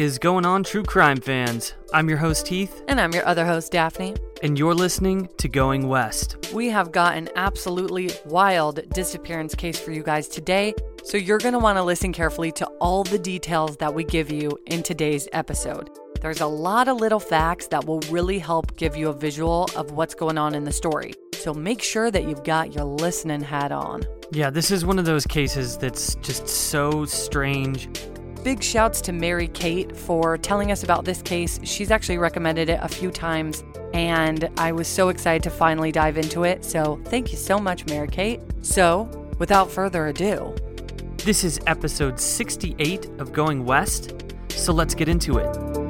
is going on, true crime fans? I'm your host, Heath. And I'm your other host, Daphne. And you're listening to Going West. We have got an absolutely wild disappearance case for you guys today, so you're going to want to listen carefully to all the details that we give you in today's episode. There's a lot of little facts that will really help give you a visual of what's going on in the story. So make sure that you've got your listening hat on. Yeah, this is one of those cases that's just so strange. Big shouts to Mary Kate for telling us about this case. She's actually recommended it a few times, and I was so excited to finally dive into it. So thank you so much, Mary Kate. So, without further ado, this is episode 68 of Going West. So let's get into it.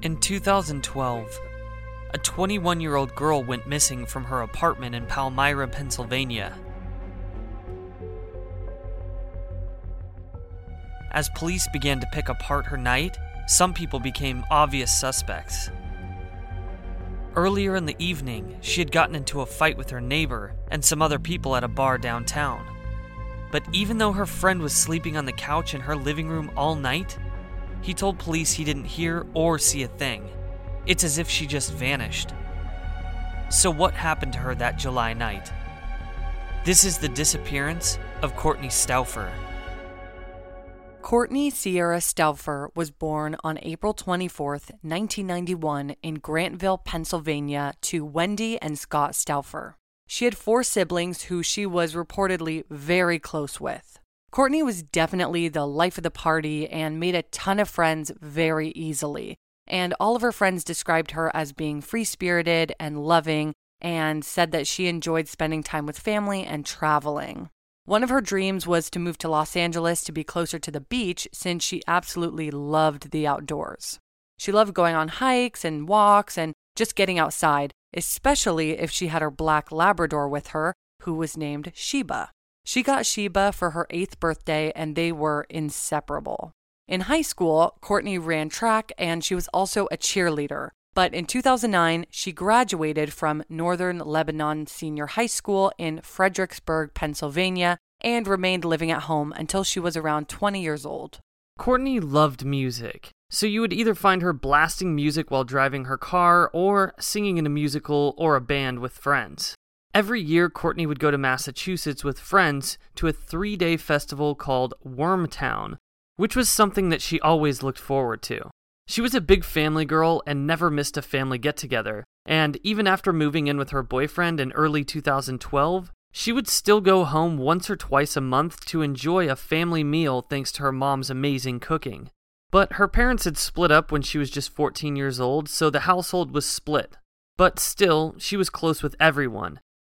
In 2012, a 21 year old girl went missing from her apartment in Palmyra, Pennsylvania. As police began to pick apart her night, some people became obvious suspects. Earlier in the evening, she had gotten into a fight with her neighbor and some other people at a bar downtown. But even though her friend was sleeping on the couch in her living room all night, he told police he didn't hear or see a thing. It's as if she just vanished. So, what happened to her that July night? This is the disappearance of Courtney Stauffer. Courtney Sierra Stauffer was born on April 24, 1991, in Grantville, Pennsylvania, to Wendy and Scott Stauffer. She had four siblings who she was reportedly very close with. Courtney was definitely the life of the party and made a ton of friends very easily. And all of her friends described her as being free spirited and loving and said that she enjoyed spending time with family and traveling. One of her dreams was to move to Los Angeles to be closer to the beach since she absolutely loved the outdoors. She loved going on hikes and walks and just getting outside, especially if she had her black Labrador with her, who was named Sheba. She got Sheba for her eighth birthday, and they were inseparable. In high school, Courtney ran track and she was also a cheerleader. But in 2009, she graduated from Northern Lebanon Senior High School in Fredericksburg, Pennsylvania, and remained living at home until she was around 20 years old. Courtney loved music, so you would either find her blasting music while driving her car or singing in a musical or a band with friends. Every year, Courtney would go to Massachusetts with friends to a three day festival called Wormtown, which was something that she always looked forward to. She was a big family girl and never missed a family get together, and even after moving in with her boyfriend in early 2012, she would still go home once or twice a month to enjoy a family meal thanks to her mom's amazing cooking. But her parents had split up when she was just 14 years old, so the household was split. But still, she was close with everyone,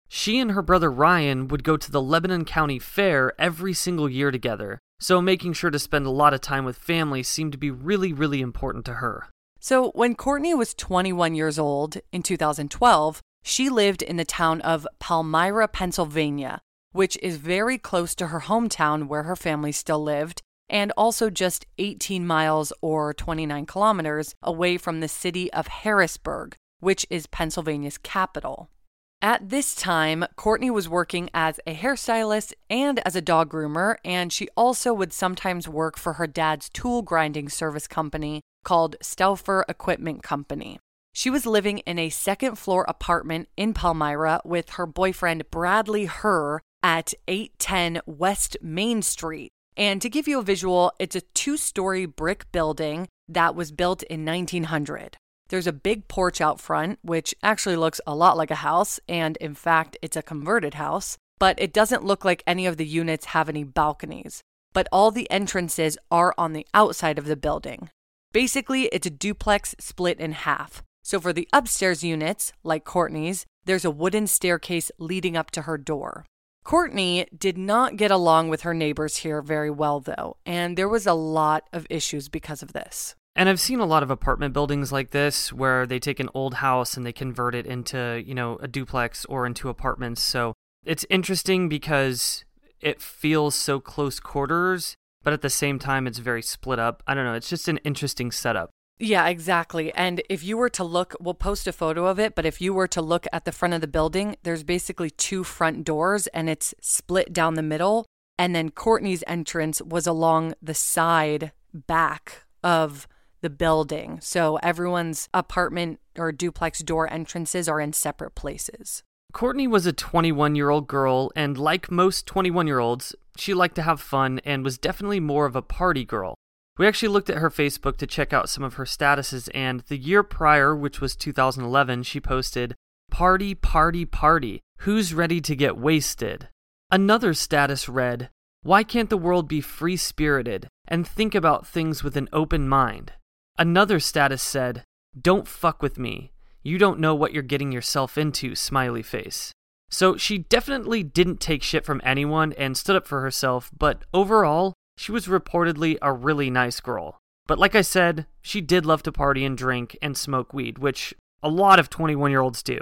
she and her brother Ryan would go to the Lebanon County Fair every single year together, so making sure to spend a lot of time with family seemed to be really, really important to her. So, when Courtney was 21 years old in 2012, she lived in the town of Palmyra, Pennsylvania, which is very close to her hometown where her family still lived, and also just 18 miles or 29 kilometers away from the city of Harrisburg, which is Pennsylvania's capital. At this time, Courtney was working as a hairstylist and as a dog groomer, and she also would sometimes work for her dad's tool grinding service company called Stauffer Equipment Company. She was living in a second floor apartment in Palmyra with her boyfriend Bradley Herr at 810 West Main Street. And to give you a visual, it's a two story brick building that was built in 1900. There's a big porch out front, which actually looks a lot like a house, and in fact, it's a converted house, but it doesn't look like any of the units have any balconies. But all the entrances are on the outside of the building. Basically, it's a duplex split in half. So for the upstairs units, like Courtney's, there's a wooden staircase leading up to her door. Courtney did not get along with her neighbors here very well, though, and there was a lot of issues because of this. And I've seen a lot of apartment buildings like this where they take an old house and they convert it into, you know, a duplex or into apartments. So it's interesting because it feels so close quarters, but at the same time, it's very split up. I don't know. It's just an interesting setup. Yeah, exactly. And if you were to look, we'll post a photo of it, but if you were to look at the front of the building, there's basically two front doors and it's split down the middle. And then Courtney's entrance was along the side back of the building. So everyone's apartment or duplex door entrances are in separate places. Courtney was a 21 year old girl, and like most 21 year olds, she liked to have fun and was definitely more of a party girl. We actually looked at her Facebook to check out some of her statuses, and the year prior, which was 2011, she posted, Party, party, party. Who's ready to get wasted? Another status read, Why can't the world be free spirited and think about things with an open mind? Another status said, Don't fuck with me. You don't know what you're getting yourself into, smiley face. So she definitely didn't take shit from anyone and stood up for herself, but overall, she was reportedly a really nice girl. But like I said, she did love to party and drink and smoke weed, which a lot of 21 year olds do.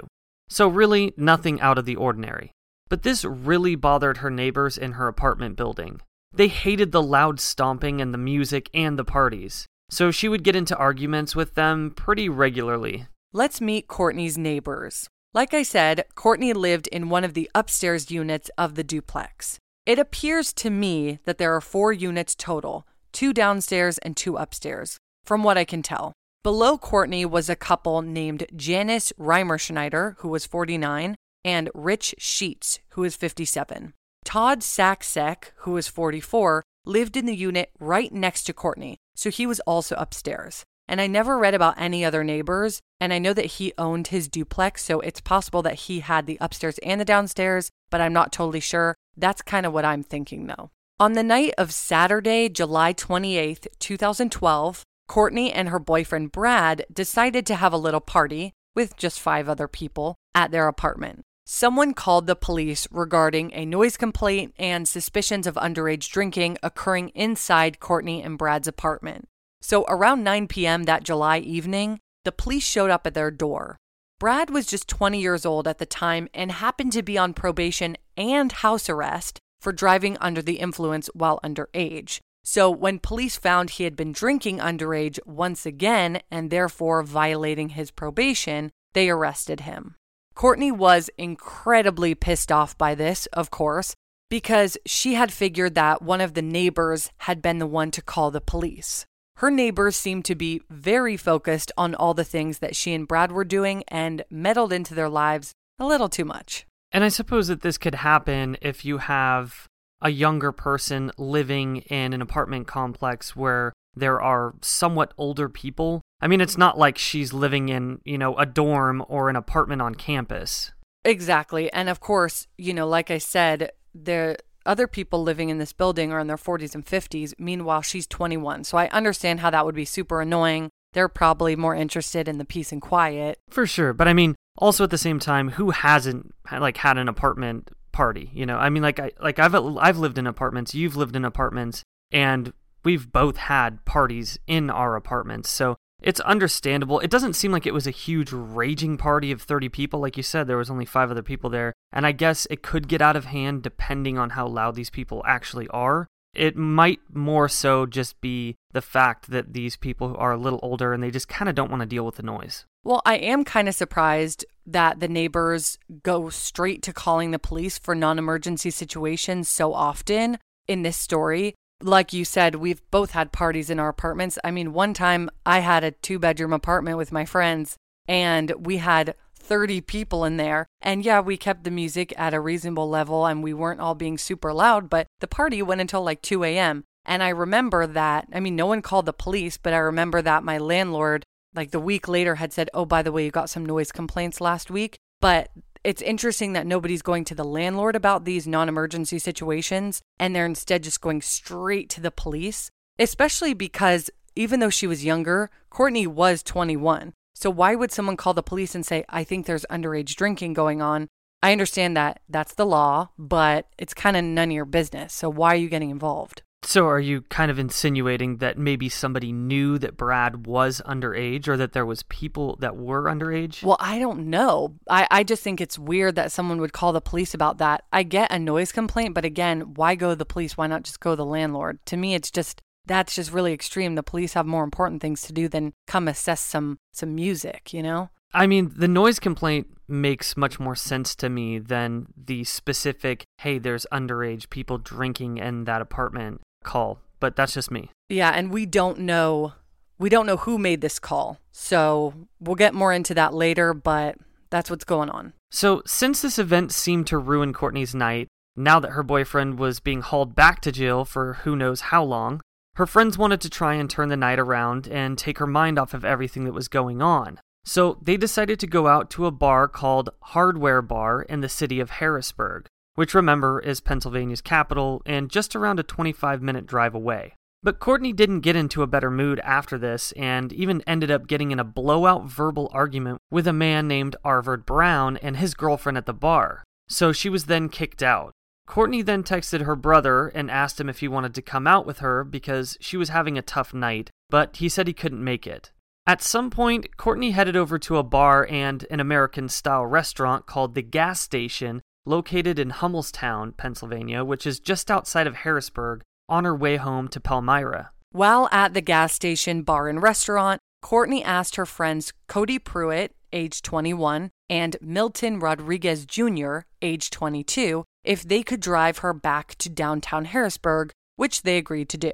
So, really, nothing out of the ordinary. But this really bothered her neighbors in her apartment building. They hated the loud stomping and the music and the parties so she would get into arguments with them pretty regularly. Let's meet Courtney's neighbors. Like I said, Courtney lived in one of the upstairs units of the duplex. It appears to me that there are four units total two downstairs and two upstairs, from what I can tell. Below Courtney was a couple named Janice Reimerschneider, who was 49, and Rich Sheets, who was 57. Todd Saksek, who was 44, lived in the unit right next to Courtney, so he was also upstairs. And I never read about any other neighbors, and I know that he owned his duplex, so it's possible that he had the upstairs and the downstairs, but I'm not totally sure. That's kind of what I'm thinking though. On the night of Saturday, July 28th, 2012, Courtney and her boyfriend Brad decided to have a little party with just five other people at their apartment. Someone called the police regarding a noise complaint and suspicions of underage drinking occurring inside Courtney and Brad's apartment. So, around 9 p.m. that July evening, the police showed up at their door. Brad was just 20 years old at the time and happened to be on probation and house arrest for driving under the influence while underage. So, when police found he had been drinking underage once again and therefore violating his probation, they arrested him. Courtney was incredibly pissed off by this, of course, because she had figured that one of the neighbors had been the one to call the police. Her neighbors seemed to be very focused on all the things that she and Brad were doing and meddled into their lives a little too much. And I suppose that this could happen if you have a younger person living in an apartment complex where there are somewhat older people. I mean, it's not like she's living in, you know, a dorm or an apartment on campus. Exactly. And of course, you know, like I said, the other people living in this building are in their 40s and 50s. Meanwhile, she's 21. So I understand how that would be super annoying. They're probably more interested in the peace and quiet. For sure. But I mean, also at the same time, who hasn't like had an apartment party, you know? I mean, like I like I've I've lived in apartments, you've lived in apartments, and we've both had parties in our apartments. So it's understandable. It doesn't seem like it was a huge raging party of 30 people. Like you said, there was only five other people there. And I guess it could get out of hand depending on how loud these people actually are. It might more so just be the fact that these people are a little older and they just kind of don't want to deal with the noise. Well, I am kind of surprised that the neighbors go straight to calling the police for non emergency situations so often in this story. Like you said, we've both had parties in our apartments. I mean, one time I had a two bedroom apartment with my friends and we had 30 people in there. And yeah, we kept the music at a reasonable level and we weren't all being super loud, but the party went until like 2 a.m. And I remember that, I mean, no one called the police, but I remember that my landlord, like the week later, had said, Oh, by the way, you got some noise complaints last week. But it's interesting that nobody's going to the landlord about these non emergency situations and they're instead just going straight to the police, especially because even though she was younger, Courtney was 21. So why would someone call the police and say, I think there's underage drinking going on? I understand that that's the law, but it's kind of none of your business. So why are you getting involved? So, are you kind of insinuating that maybe somebody knew that Brad was underage or that there was people that were underage? Well, I don't know. I, I just think it's weird that someone would call the police about that. I get a noise complaint, but again, why go to the police? Why not just go to the landlord? To me, it's just that's just really extreme. The police have more important things to do than come assess some some music, you know? I mean, the noise complaint makes much more sense to me than the specific, hey, there's underage people drinking in that apartment call, but that's just me. Yeah, and we don't know we don't know who made this call. So, we'll get more into that later, but that's what's going on. So, since this event seemed to ruin Courtney's night, now that her boyfriend was being hauled back to jail for who knows how long, her friends wanted to try and turn the night around and take her mind off of everything that was going on. So they decided to go out to a bar called Hardware Bar in the city of Harrisburg, which remember is Pennsylvania's capital and just around a 25 minute drive away. But Courtney didn't get into a better mood after this and even ended up getting in a blowout verbal argument with a man named Arvard Brown and his girlfriend at the bar. So she was then kicked out. Courtney then texted her brother and asked him if he wanted to come out with her because she was having a tough night, but he said he couldn't make it. At some point, Courtney headed over to a bar and an American style restaurant called The Gas Station, located in Hummelstown, Pennsylvania, which is just outside of Harrisburg, on her way home to Palmyra. While at the gas station bar and restaurant, Courtney asked her friends Cody Pruitt, age 21, and Milton Rodriguez Jr., age 22, if they could drive her back to downtown Harrisburg, which they agreed to do.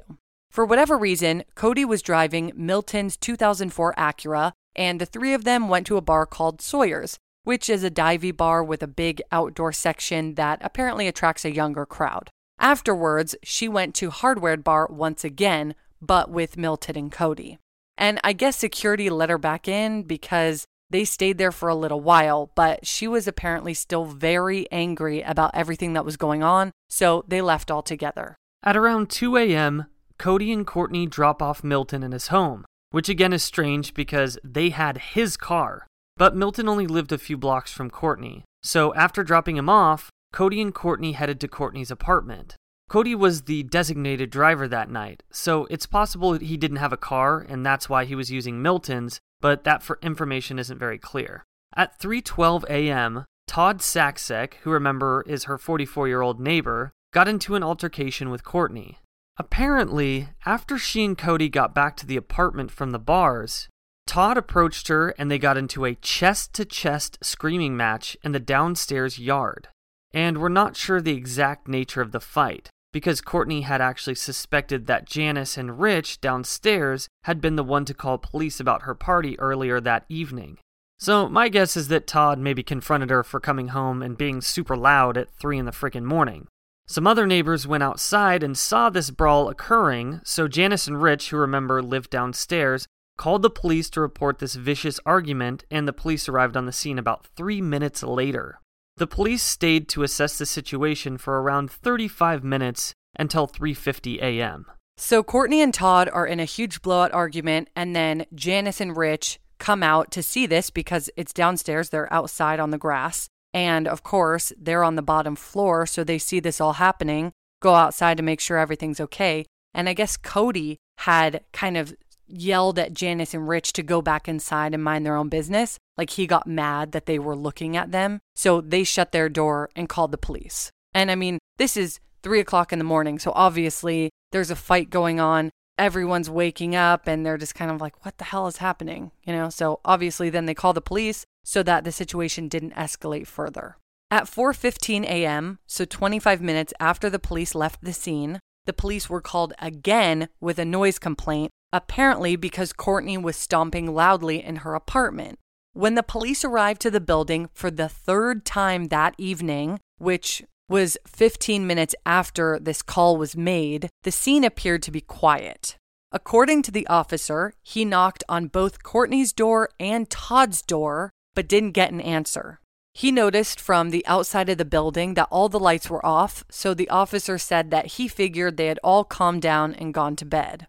For whatever reason, Cody was driving Milton's 2004 Acura, and the three of them went to a bar called Sawyer's, which is a divey bar with a big outdoor section that apparently attracts a younger crowd. Afterwards, she went to Hardware Bar once again, but with Milton and Cody. And I guess security let her back in because they stayed there for a little while, but she was apparently still very angry about everything that was going on, so they left altogether. At around 2 a.m., Cody and Courtney drop off Milton in his home, which again is strange because they had his car. But Milton only lived a few blocks from Courtney, so after dropping him off, Cody and Courtney headed to Courtney's apartment. Cody was the designated driver that night, so it's possible he didn't have a car and that's why he was using Milton's but that for information isn't very clear. At 3:12 a.m., Todd Saksek, who remember is her 44-year-old neighbor, got into an altercation with Courtney. Apparently, after she and Cody got back to the apartment from the bars, Todd approached her and they got into a chest to chest screaming match in the downstairs yard. And we're not sure the exact nature of the fight, because Courtney had actually suspected that Janice and Rich downstairs had been the one to call police about her party earlier that evening. So my guess is that Todd maybe confronted her for coming home and being super loud at 3 in the frickin' morning. Some other neighbors went outside and saw this brawl occurring, so Janice and Rich, who remember lived downstairs, called the police to report this vicious argument, and the police arrived on the scene about three minutes later. The police stayed to assess the situation for around 35 minutes until 3:50 a.m. So Courtney and Todd are in a huge blowout argument and then Janice and Rich come out to see this because it's downstairs, they're outside on the grass. And of course, they're on the bottom floor, so they see this all happening, go outside to make sure everything's okay. And I guess Cody had kind of yelled at Janice and Rich to go back inside and mind their own business. Like he got mad that they were looking at them. So they shut their door and called the police. And I mean, this is three o'clock in the morning. So obviously there's a fight going on. Everyone's waking up and they're just kind of like, what the hell is happening? You know, so obviously then they call the police. so that the situation didn't escalate further. At 4:15 a.m., so 25 minutes after the police left the scene, the police were called again with a noise complaint, apparently because Courtney was stomping loudly in her apartment. When the police arrived to the building for the third time that evening, which was 15 minutes after this call was made, the scene appeared to be quiet. According to the officer, he knocked on both Courtney's door and Todd's door, but didn't get an answer. He noticed from the outside of the building that all the lights were off, so the officer said that he figured they had all calmed down and gone to bed.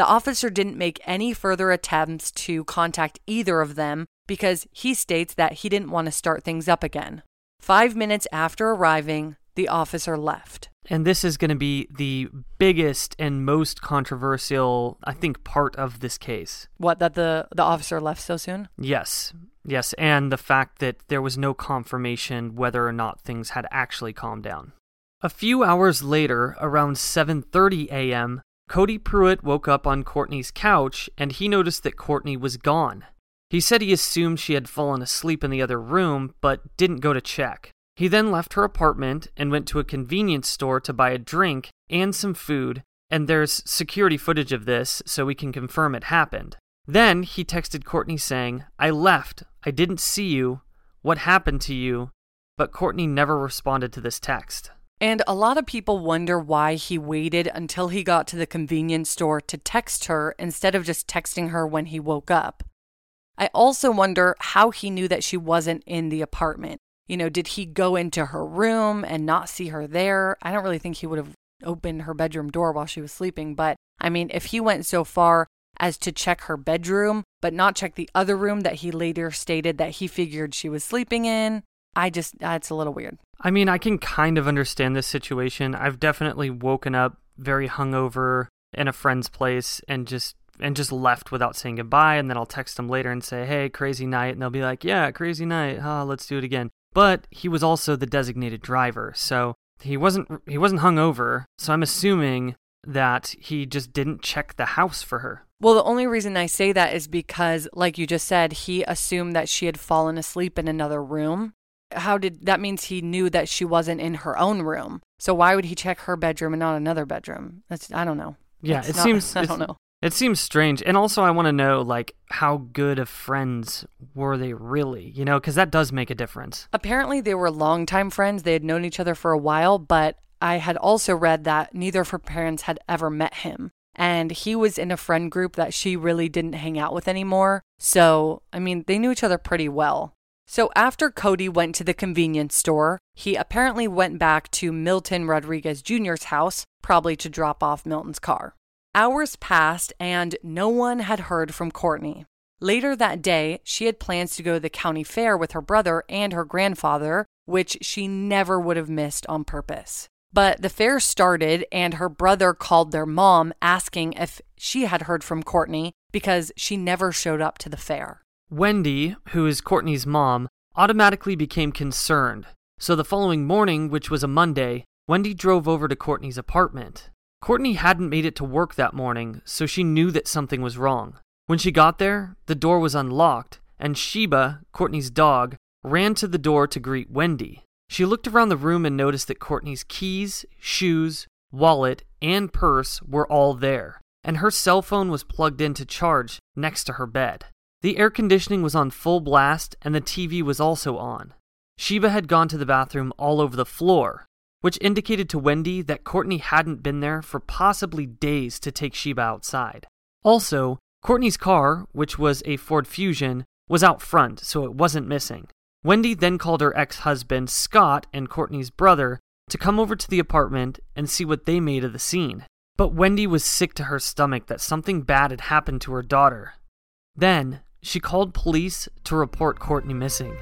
The officer didn't make any further attempts to contact either of them because he states that he didn't want to start things up again. Five minutes after arriving, the officer left. And this is going to be the biggest and most controversial, I think, part of this case. What, that the, the officer left so soon? Yes. Yes, and the fact that there was no confirmation whether or not things had actually calmed down. A few hours later, around 7:30 a.m., Cody Pruitt woke up on Courtney's couch and he noticed that Courtney was gone. He said he assumed she had fallen asleep in the other room, but didn't go to check. He then left her apartment and went to a convenience store to buy a drink and some food, and there's security footage of this, so we can confirm it happened. Then he texted Courtney saying, I left. I didn't see you. What happened to you? But Courtney never responded to this text. And a lot of people wonder why he waited until he got to the convenience store to text her instead of just texting her when he woke up. I also wonder how he knew that she wasn't in the apartment. You know, did he go into her room and not see her there? I don't really think he would have opened her bedroom door while she was sleeping, but I mean, if he went so far as to check her bedroom, but not check the other room that he later stated that he figured she was sleeping in, I just—it's uh, a little weird. I mean, I can kind of understand this situation. I've definitely woken up very hungover in a friend's place and just and just left without saying goodbye and then I'll text them later and say, "Hey, crazy night." And they'll be like, "Yeah, crazy night. Huh, let's do it again." but he was also the designated driver, so he wasn't he wasn't hungover. So I'm assuming that he just didn't check the house for her. Well, the only reason I say that is because, like you just said, he assumed that she had fallen asleep in another room. How did that means he knew that she wasn't in her own room? So why would he check her bedroom and not another bedroom? That's I don't know. Yeah, That's it not- seems. I don't know. It seems strange, and also I want to know like how good of friends were they really? You know, because that does make a difference. Apparently, they were longtime friends. They had known each other for a while, but I had also read that neither of her parents had ever met him. And he was in a friend group that she really didn't hang out with anymore. So, I mean, they knew each other pretty well. So, after Cody went to the convenience store, he apparently went back to Milton Rodriguez Jr.'s house, probably to drop off Milton's car. Hours passed and no one had heard from Courtney. Later that day, she had plans to go to the county fair with her brother and her grandfather, which she never would have missed on purpose. But the fair started, and her brother called their mom asking if she had heard from Courtney because she never showed up to the fair. Wendy, who is Courtney's mom, automatically became concerned. So the following morning, which was a Monday, Wendy drove over to Courtney's apartment. Courtney hadn't made it to work that morning, so she knew that something was wrong. When she got there, the door was unlocked, and Sheba, Courtney's dog, ran to the door to greet Wendy. She looked around the room and noticed that Courtney's keys, shoes, wallet, and purse were all there, and her cell phone was plugged in to charge next to her bed. The air conditioning was on full blast, and the TV was also on. Sheba had gone to the bathroom all over the floor, which indicated to Wendy that Courtney hadn't been there for possibly days to take Sheba outside. Also, Courtney's car, which was a Ford Fusion, was out front, so it wasn't missing. Wendy then called her ex husband, Scott, and Courtney's brother to come over to the apartment and see what they made of the scene. But Wendy was sick to her stomach that something bad had happened to her daughter. Then, she called police to report Courtney missing.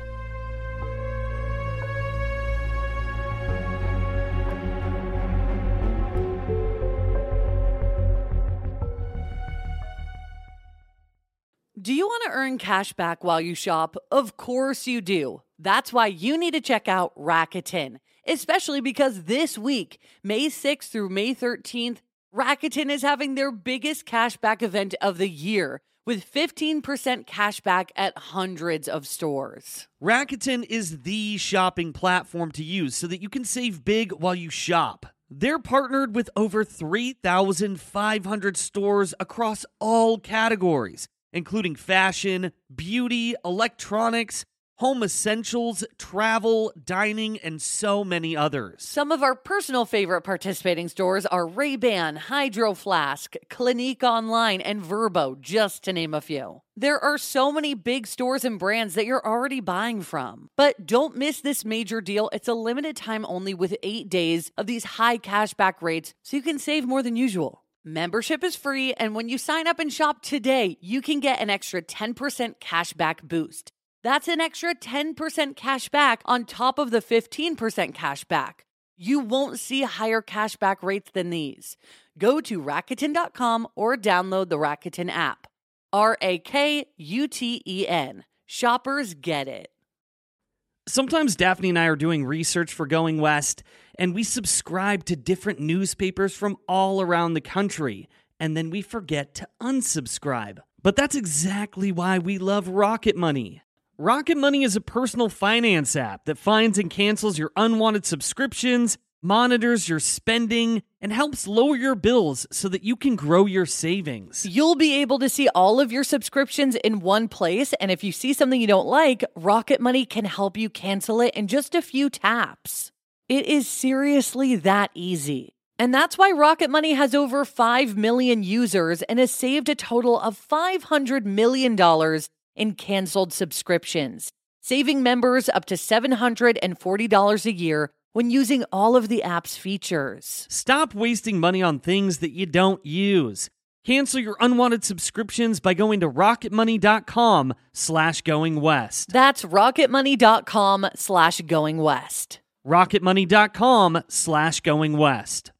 Do you want to earn cash back while you shop? Of course you do. That's why you need to check out Rakuten, especially because this week, May 6th through May 13th, Rakuten is having their biggest cashback event of the year with 15% cash back at hundreds of stores. Rakuten is the shopping platform to use so that you can save big while you shop. They're partnered with over 3,500 stores across all categories, including fashion, beauty, electronics, home essentials, travel, dining, and so many others. Some of our personal favorite participating stores are Ray-Ban, Hydro Flask, Clinique Online, and Vrbo, just to name a few. There are so many big stores and brands that you're already buying from. But don't miss this major deal. It's a limited time only with 8 days of these high cashback rates so you can save more than usual. Membership is free, and when you sign up and shop today, you can get an extra 10% cashback boost. That's an extra 10% cash back on top of the 15% cash back. You won't see higher cash back rates than these. Go to Rakuten.com or download the Rakuten app. R A K U T E N. Shoppers get it. Sometimes Daphne and I are doing research for Going West, and we subscribe to different newspapers from all around the country, and then we forget to unsubscribe. But that's exactly why we love Rocket Money. Rocket Money is a personal finance app that finds and cancels your unwanted subscriptions, monitors your spending, and helps lower your bills so that you can grow your savings. You'll be able to see all of your subscriptions in one place, and if you see something you don't like, Rocket Money can help you cancel it in just a few taps. It is seriously that easy. And that's why Rocket Money has over 5 million users and has saved a total of $500 million in canceled subscriptions, saving members up to $740 a year when using all of the app's features. Stop wasting money on things that you don't use. Cancel your unwanted subscriptions by going to rocketmoney.com slash going west. That's rocketmoney.com slash going west. rocketmoney.com slash going west.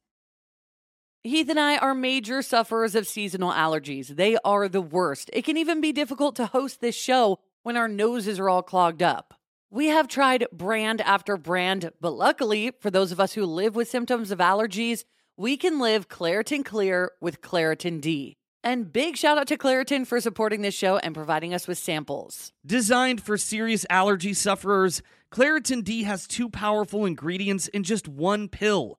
Heath and I are major sufferers of seasonal allergies. They are the worst. It can even be difficult to host this show when our noses are all clogged up. We have tried brand after brand, but luckily, for those of us who live with symptoms of allergies, we can live Claritin Clear with Claritin D. And big shout out to Claritin for supporting this show and providing us with samples. Designed for serious allergy sufferers, Claritin D has two powerful ingredients in just one pill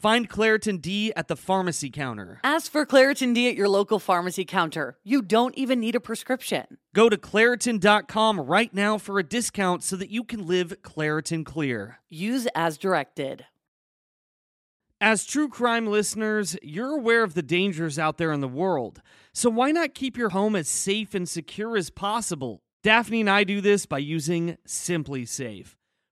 Find Claritin D at the pharmacy counter. Ask for Claritin D at your local pharmacy counter. You don't even need a prescription. Go to Claritin.com right now for a discount so that you can live Claritin Clear. Use as directed. As true crime listeners, you're aware of the dangers out there in the world. So why not keep your home as safe and secure as possible? Daphne and I do this by using SimpliSafe.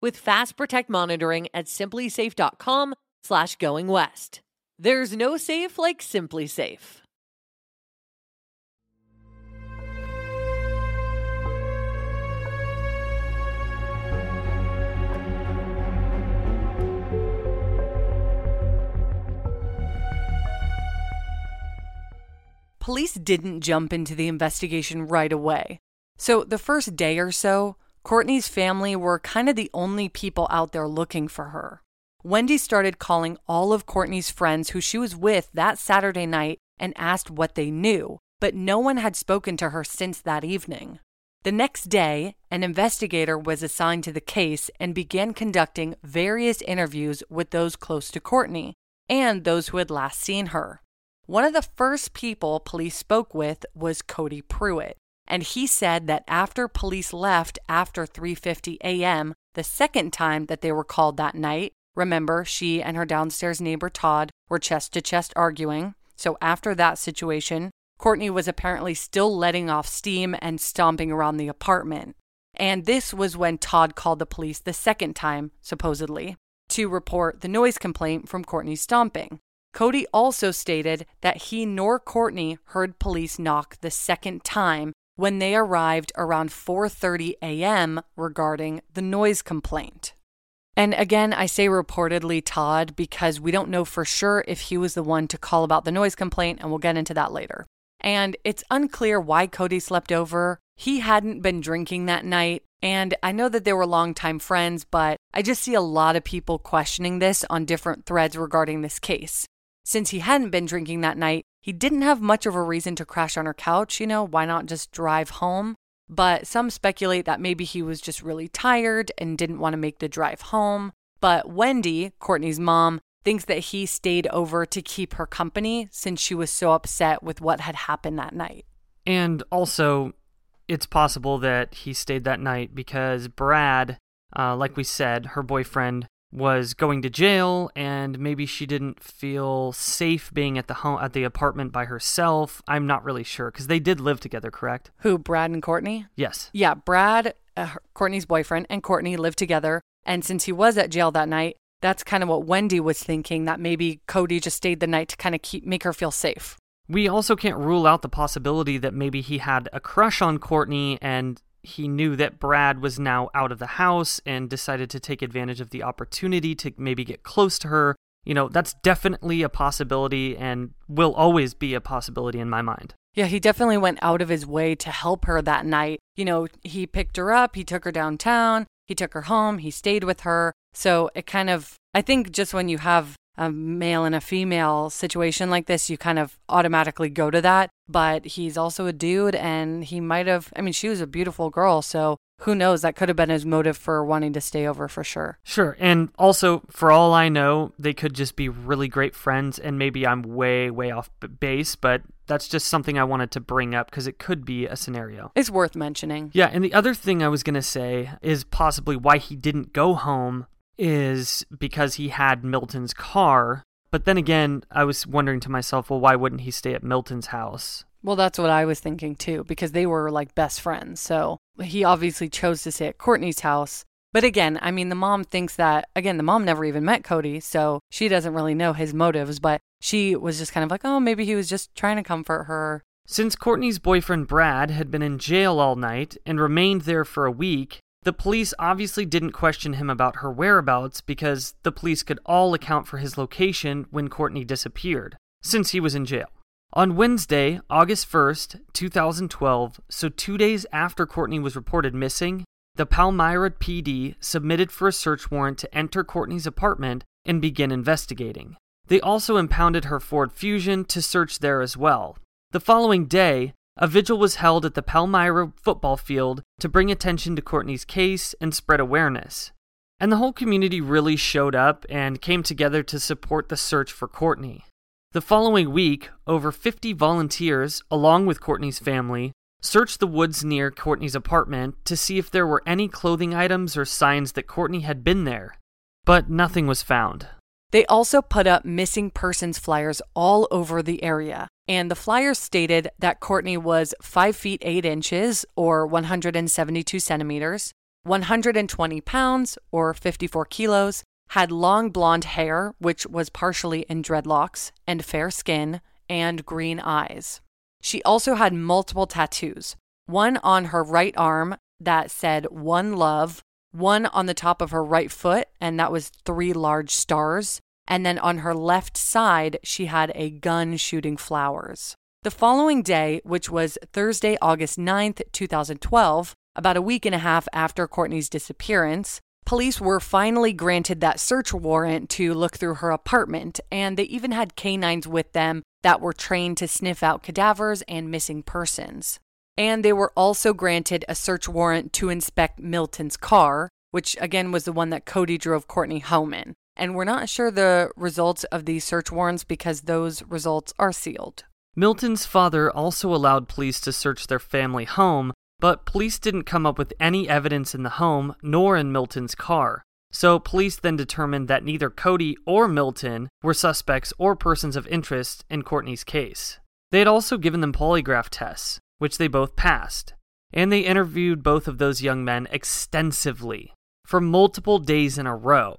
with Fast Protect monitoring at simplisafe.com slash going west. There's no safe like SimpliSafe. Police didn't jump into the investigation right away. So, the first day or so, Courtney's family were kind of the only people out there looking for her. Wendy started calling all of Courtney's friends who she was with that Saturday night and asked what they knew, but no one had spoken to her since that evening. The next day, an investigator was assigned to the case and began conducting various interviews with those close to Courtney and those who had last seen her. One of the first people police spoke with was Cody Pruitt, and he said that after police left after 3:50 a.m., the second time that they were called that night, remember she and her downstairs neighbor Todd were chest to chest arguing. So after that situation, Courtney was apparently still letting off steam and stomping around the apartment. And this was when Todd called the police the second time, supposedly, to report the noise complaint from Courtney's stomping. Cody also stated that he nor Courtney heard police knock the second time when they arrived around 4:30 a.m. regarding the noise complaint. And again, I say reportedly Todd because we don't know for sure if he was the one to call about the noise complaint and we'll get into that later and it's unclear why Cody slept over. He hadn't been drinking that night, and I know that they were longtime friends, but I just see a lot of people questioning this on different threads regarding this case. Since he hadn't been drinking that night, he didn't have much of a reason to crash on her couch, you know, why not just drive home? But some speculate that maybe he was just really tired and didn't want to make the drive home. But Wendy, Courtney's mom, thinks that he stayed over to keep her company since she was so upset with what had happened that night. And also, it's possible that he stayed that night because Brad, uh, like we said, her boyfriend was going to jail and maybe she didn't feel safe being at the home at the apartment by herself. I'm not really sure cuz they did live together, correct? Who, Brad and Courtney? Yes. Yeah, Brad, uh, Courtney's boyfriend and Courtney lived together and since he was at jail that night, that's kind of what Wendy was thinking that maybe Cody just stayed the night to kind of keep make her feel safe. We also can't rule out the possibility that maybe he had a crush on Courtney and he knew that Brad was now out of the house and decided to take advantage of the opportunity to maybe get close to her. You know, that's definitely a possibility and will always be a possibility in my mind. Yeah, he definitely went out of his way to help her that night. You know, he picked her up, he took her downtown, he took her home, he stayed with her. So it kind of, I think just when you have a male and a female situation like this, you kind of automatically go to that. But he's also a dude, and he might have, I mean, she was a beautiful girl. So who knows? That could have been his motive for wanting to stay over for sure. Sure. And also, for all I know, they could just be really great friends. And maybe I'm way, way off base, but that's just something I wanted to bring up because it could be a scenario. It's worth mentioning. Yeah. And the other thing I was going to say is possibly why he didn't go home is because he had Milton's car. But then again, I was wondering to myself, well, why wouldn't he stay at Milton's house? Well, that's what I was thinking too, because they were like best friends. So he obviously chose to stay at Courtney's house. But again, I mean, the mom thinks that, again, the mom never even met Cody, so she doesn't really know his motives, but she was just kind of like, oh, maybe he was just trying to comfort her. Since Courtney's boyfriend Brad had been in jail all night and remained there for a week, the police obviously didn't question him about her whereabouts because the police could all account for his location when Courtney disappeared, since he was in jail. On Wednesday, August 1st, 2012, so two days after Courtney was reported missing, the Palmyra PD submitted for a search warrant to enter Courtney's apartment and begin investigating. They also impounded her Ford Fusion to search there as well. The following day, a vigil was held at the Palmyra football field to bring attention to Courtney's case and spread awareness. And the whole community really showed up and came together to support the search for Courtney. The following week, over 50 volunteers, along with Courtney's family, searched the woods near Courtney's apartment to see if there were any clothing items or signs that Courtney had been there. But nothing was found. They also put up missing persons flyers all over the area. And the flyers stated that Courtney was 5 feet 8 inches, or 172 centimeters, 120 pounds, or 54 kilos, had long blonde hair, which was partially in dreadlocks, and fair skin, and green eyes. She also had multiple tattoos one on her right arm that said One Love, one on the top of her right foot, and that was three large stars. And then on her left side, she had a gun shooting flowers. The following day, which was Thursday, August 9th, 2012, about a week and a half after Courtney's disappearance, police were finally granted that search warrant to look through her apartment, and they even had canines with them that were trained to sniff out cadavers and missing persons. And they were also granted a search warrant to inspect Milton's car, which again was the one that Cody drove Courtney home in. And we're not sure the results of these search warrants because those results are sealed. Milton's father also allowed police to search their family home, but police didn't come up with any evidence in the home nor in Milton's car. So police then determined that neither Cody or Milton were suspects or persons of interest in Courtney's case. They had also given them polygraph tests, which they both passed, and they interviewed both of those young men extensively for multiple days in a row.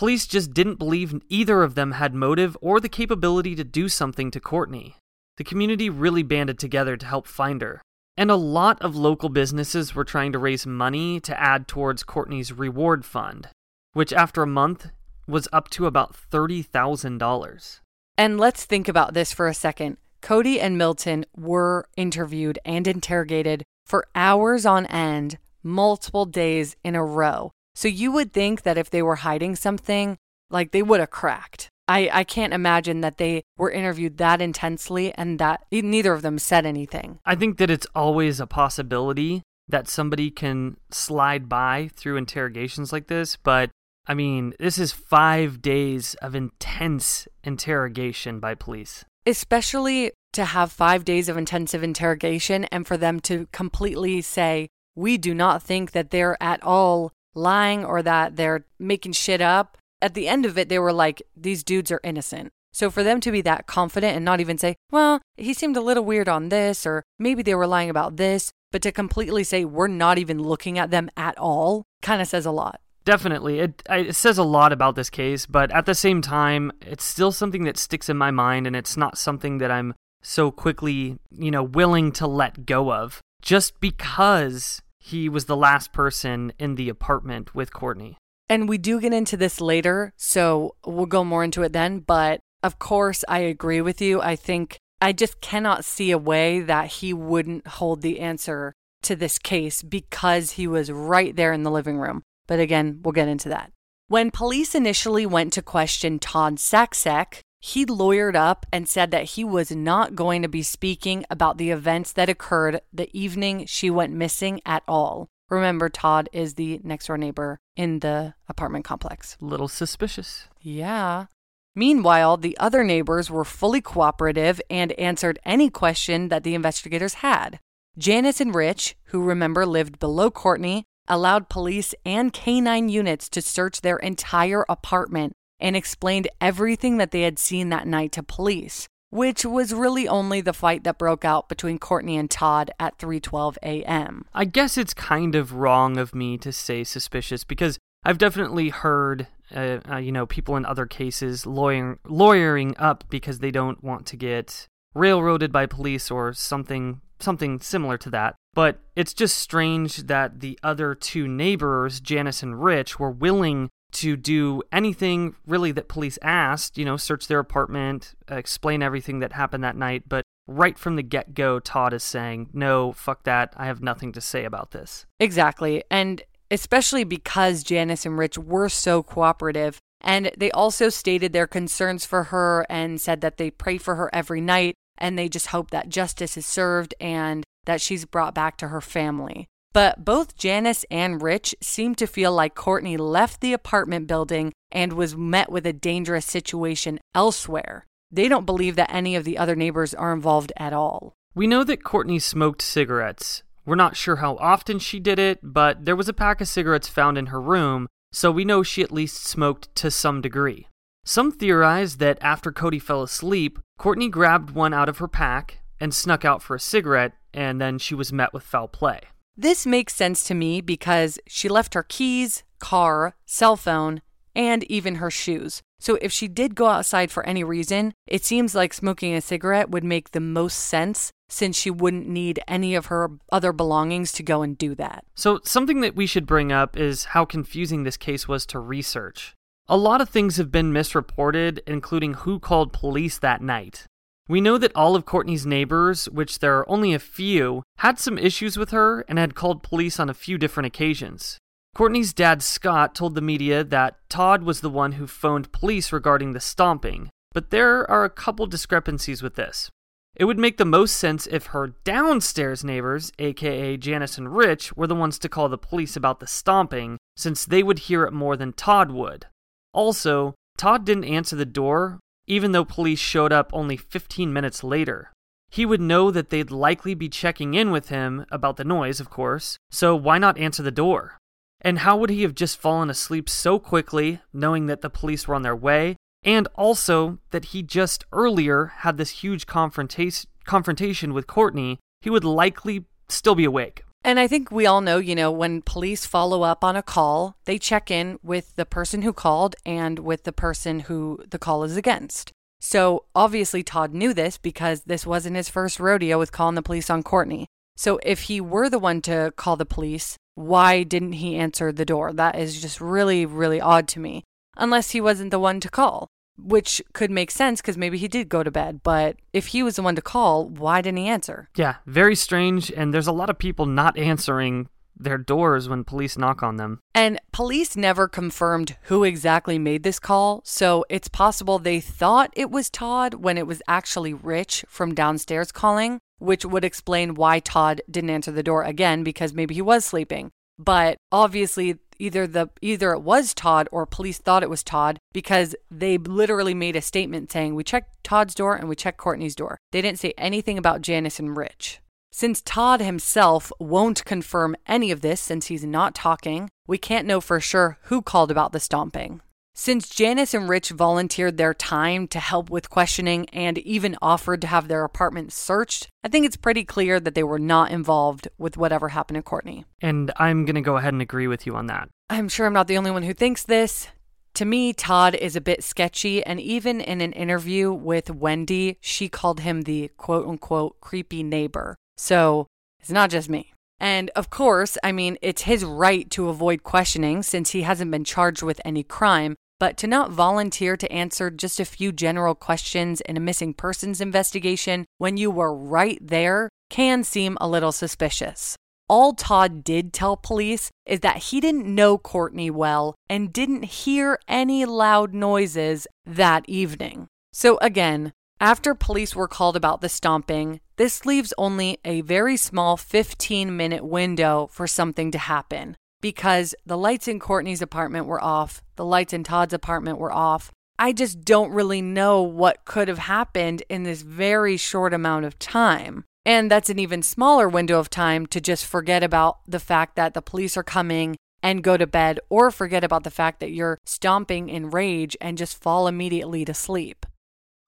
Police just didn't believe either of them had motive or the capability to do something to Courtney. The community really banded together to help find her, and a lot of local businesses were trying to raise money to add towards Courtney's reward fund, which after a month was up to about $30,000. And let's think about this for a second. Cody and Milton were interviewed and interrogated for hours on end, multiple days in a row. So you would think that if they were hiding something, like they would have cracked. I, I can't imagine that they were interviewed that intensely and that neither of them said anything. I think that it's always a possibility that somebody can slide by through interrogations like this, but I mean, this is five days of intense interrogation by police. Especially to have five days of intensive interrogation and for them to completely say, we do not think that they're at all lying or that they're making shit up. At the end of it, they were like, these dudes are innocent. So for them to be that confident and not even say, well, he seemed a little weird on this, or maybe they were lying about this, but to completely say, we're not even looking at them at all, kind of says a lot. Definitely. It, it says a lot about this case, but at the same time, it's still something that sticks in my mind, and it's not something that I'm so quickly, you know, willing to let go of just because he was the last person in the apartment with Courtney. And we do get into this later, so we'll go more into it then. But of course, I agree with you. I think I just cannot see a way that he wouldn't hold the answer to this case because he was right there in the living room. But again, we'll get into that. When police initially went to question Todd Saksek, he lawyered up and said that he was not going to be speaking about the events that occurred the evening she went missing at all. Remember, Todd is the next door neighbor in the apartment complex. Little suspicious. Yeah. Meanwhile, the other neighbors were fully cooperative and answered any question that the investigators had. Janice and Rich, who remember lived below Courtney, allowed police and canine units to search their entire apartment and explained everything that they had seen that night to police, which was really only the fight that broke out between Courtney and Todd at 3:12 a.m. I guess it's kind of wrong of me to say suspicious because I've definitely heard uh, uh, you know people in other cases lawyering lawyering up because they don't want to get railroaded by police or something something similar to that. But it's just strange that the other two neighbors, Janice and Rich, were willing to do anything really that police asked, you know, search their apartment, explain everything that happened that night. But right from the get go, Todd is saying, no, fuck that. I have nothing to say about this. Exactly. And especially because Janice and Rich were so cooperative. And they also stated their concerns for her and said that they pray for her every night and they just hope that justice is served and that she's brought back to her family. But both Janice and Rich seem to feel like Courtney left the apartment building and was met with a dangerous situation elsewhere. They don't believe that any of the other neighbors are involved at all. We know that Courtney smoked cigarettes. We're not sure how often she did it, but there was a pack of cigarettes found in her room, so we know she at least smoked to some degree. Some theorize that after Cody fell asleep, Courtney grabbed one out of her pack and snuck out for a cigarette, and then she was met with foul play. This makes sense to me because she left her keys, car, cell phone, and even her shoes. So if she did go outside for any reason, it seems like smoking a cigarette would make the most sense since she wouldn't need any of her other belongings to go and do that. So, something that we should bring up is how confusing this case was to research. A lot of things have been misreported, including who called police that night. We know that all of Courtney's neighbors, which there are only a few, had some issues with her and had called police on a few different occasions. Courtney's dad, Scott, told the media that Todd was the one who phoned police regarding the stomping, but there are a couple discrepancies with this. It would make the most sense if her downstairs neighbors, aka Janice and Rich, were the ones to call the police about the stomping, since they would hear it more than Todd would. Also, Todd didn't answer the door, even though police showed up only 15 minutes later. He would know that they'd likely be checking in with him about the noise, of course, so why not answer the door? And how would he have just fallen asleep so quickly, knowing that the police were on their way, and also that he just earlier had this huge confrontation confrontation with Courtney, he would likely still be awake. And I think we all know, you know, when police follow up on a call, they check in with the person who called and with the person who the call is against. So obviously, Todd knew this because this wasn't his first rodeo with calling the police on Courtney. So if he were the one to call the police, why didn't he answer the door? That is just really, really odd to me. Unless he wasn't the one to call which could make sense because maybe he did go to bed. But if he was the one to call, why didn't he answer? Yeah, very strange. And there's a lot of people not answering their doors when police knock on them. And police never confirmed who exactly made this call, so it's possible they thought it was Todd when it was actually Rich from downstairs calling, which would explain why Todd didn't answer the door again because maybe he was sleeping. But obviously, either the either it was Todd or police thought it was Todd because they literally made a statement saying we checked Todd's door and we checked Courtney's door. They didn't say anything about Janice and Rich. Since Todd himself won't confirm any of this since he's not talking, we can't know for sure who called about the stomping. Since Janice and Rich volunteered their time to help with questioning and even offered to have their apartment searched, I think it's pretty clear that they were not involved with whatever happened to Courtney. And I'm going to go ahead and agree with you on that. I'm sure I'm not the only one who thinks this. To me, Todd is a bit sketchy, and even in an interview with Wendy, she called him the quote unquote creepy neighbor. So it's not just me. And of course, I mean, it's his right to avoid questioning since he hasn't been charged with any crime, but to not volunteer to answer just a few general questions in a missing persons investigation when you were right there can seem a little suspicious. All Todd did tell police is that he didn't know Courtney well and didn't hear any loud noises that evening. So, again, after police were called about the stomping, this leaves only a very small 15 minute window for something to happen because the lights in Courtney's apartment were off, the lights in Todd's apartment were off. I just don't really know what could have happened in this very short amount of time. And that's an even smaller window of time to just forget about the fact that the police are coming and go to bed or forget about the fact that you're stomping in rage and just fall immediately to sleep.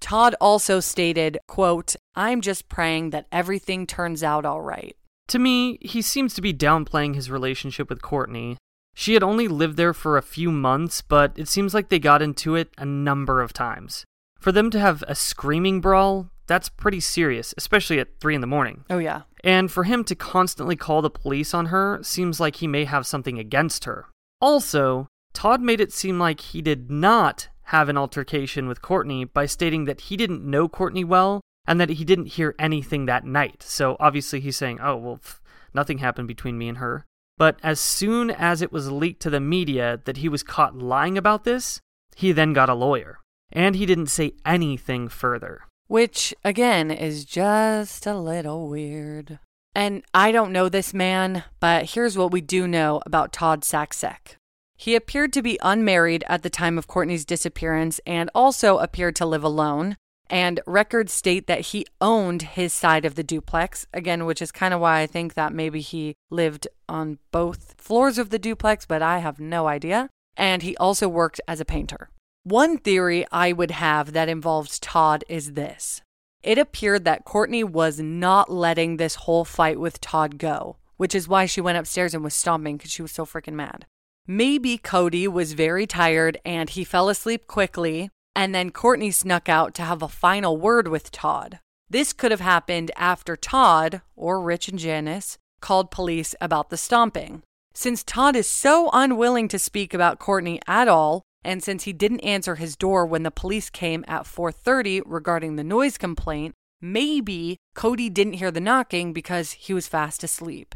Todd also stated, quote, I'm just praying that everything turns out all right. To me, he seems to be downplaying his relationship with Courtney. She had only lived there for a few months, but it seems like they got into it a number of times. For them to have a screaming brawl, that's pretty serious, especially at 3 in the morning. Oh, yeah. And for him to constantly call the police on her seems like he may have something against her. Also, Todd made it seem like he did not have an altercation with Courtney by stating that he didn't know Courtney well and that he didn't hear anything that night. So obviously he's saying, oh, well, pff, nothing happened between me and her. But as soon as it was leaked to the media that he was caught lying about this, he then got a lawyer. And he didn't say anything further. Which, again, is just a little weird. And I don't know this man, but here's what we do know about Todd Saksek. He appeared to be unmarried at the time of Courtney's disappearance and also appeared to live alone and records state that he owned his side of the duplex, again, which is kind of why I think that maybe he lived on both floors of the duplex, but I have no idea. And he also worked as a painter. One theory I would have that involves Todd is this it appeared that Courtney was not letting this whole fight with Todd go, which is why she went upstairs and was stomping because she was so freaking mad. Maybe Cody was very tired and he fell asleep quickly, and then Courtney snuck out to have a final word with Todd. This could have happened after Todd, or Rich and Janice, called police about the stomping. Since Todd is so unwilling to speak about Courtney at all, and since he didn't answer his door when the police came at 4:30 regarding the noise complaint, maybe Cody didn't hear the knocking because he was fast asleep.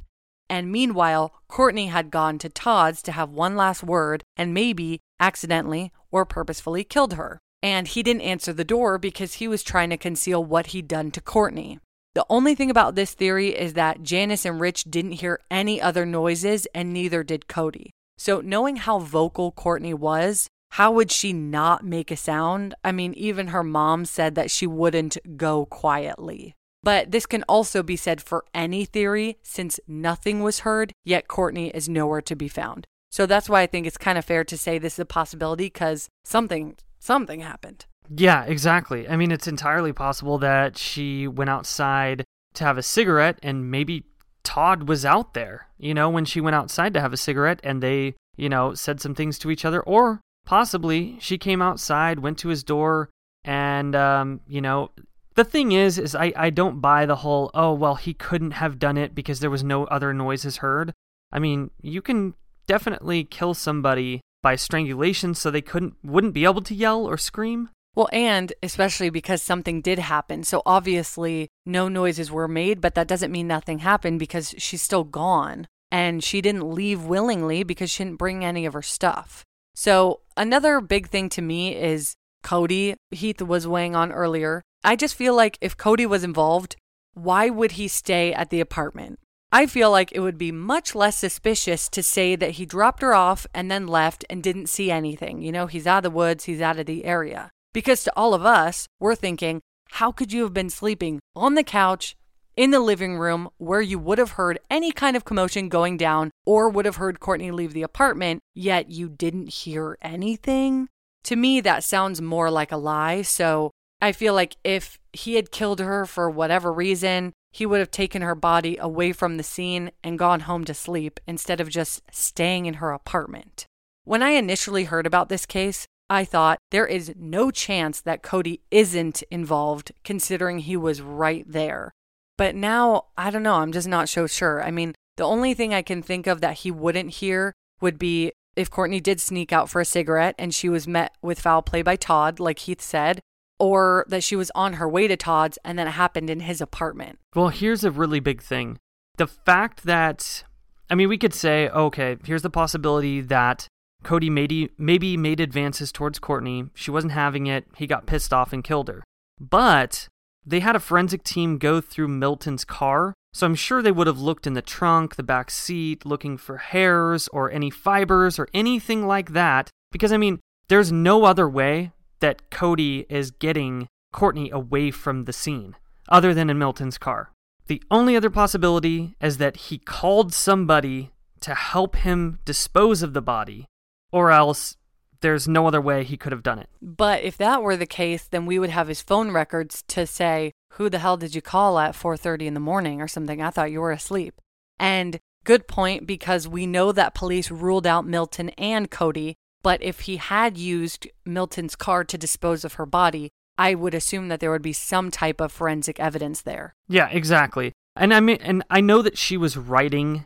And meanwhile, Courtney had gone to Todd's to have one last word and maybe accidentally or purposefully killed her. And he didn't answer the door because he was trying to conceal what he'd done to Courtney. The only thing about this theory is that Janice and Rich didn't hear any other noises, and neither did Cody. So, knowing how vocal Courtney was, how would she not make a sound? I mean, even her mom said that she wouldn't go quietly. But this can also be said for any theory since nothing was heard, yet Courtney is nowhere to be found. So that's why I think it's kind of fair to say this is a possibility because something something happened. Yeah, exactly. I mean, it's entirely possible that she went outside to have a cigarette and maybe Todd was out there, you know, when she went outside to have a cigarette and they, you know, said some things to each other. Or possibly she came outside, went to his door, and, um, you know, the thing is, is I, I don't buy the whole, oh, well, he couldn't have done it because there was no other noises heard. I mean, you can definitely kill somebody by strangulation so they couldn't wouldn't be able to yell or scream. Well, and especially because something did happen. So obviously, no noises were made, but that doesn't mean nothing happened because she's still gone. And she didn't leave willingly because she didn't bring any of her stuff. So, another big thing to me is Cody, Heath was weighing on earlier. I just feel like if Cody was involved, why would he stay at the apartment? I feel like it would be much less suspicious to say that he dropped her off and then left and didn't see anything. You know, he's out of the woods, he's out of the area. Because to all of us, we're thinking, how could you have been sleeping on the couch in the living room where you would have heard any kind of commotion going down or would have heard Courtney leave the apartment, yet you didn't hear anything? To me, that sounds more like a lie. So I feel like if he had killed her for whatever reason, he would have taken her body away from the scene and gone home to sleep instead of just staying in her apartment. When I initially heard about this case, I thought there is no chance that Cody isn't involved considering he was right there. But now, I don't know, I'm just not so sure. I mean, the only thing I can think of that he wouldn't hear would be if Courtney did sneak out for a cigarette and she was met with foul play by Todd, like Heath said, or that she was on her way to Todd's and then it happened in his apartment. Well, here's a really big thing. The fact that, I mean, we could say, okay, here's the possibility that Cody maybe, maybe made advances towards Courtney. She wasn't having it. He got pissed off and killed her. But they had a forensic team go through Milton's car, so I'm sure they would have looked in the trunk, the back seat, looking for hairs or any fibers or anything like that. Because, I mean, there's no other way that Cody is getting Courtney away from the scene, other than in Milton's car. The only other possibility is that he called somebody to help him dispose of the body, or else there's no other way he could have done it. But if that were the case, then we would have his phone records to say, "Who the hell did you call at 4:30 in the morning or something? I thought you were asleep." And good point because we know that police ruled out Milton and Cody but if he had used Milton's car to dispose of her body, I would assume that there would be some type of forensic evidence there. Yeah, exactly. And I mean and I know that she was writing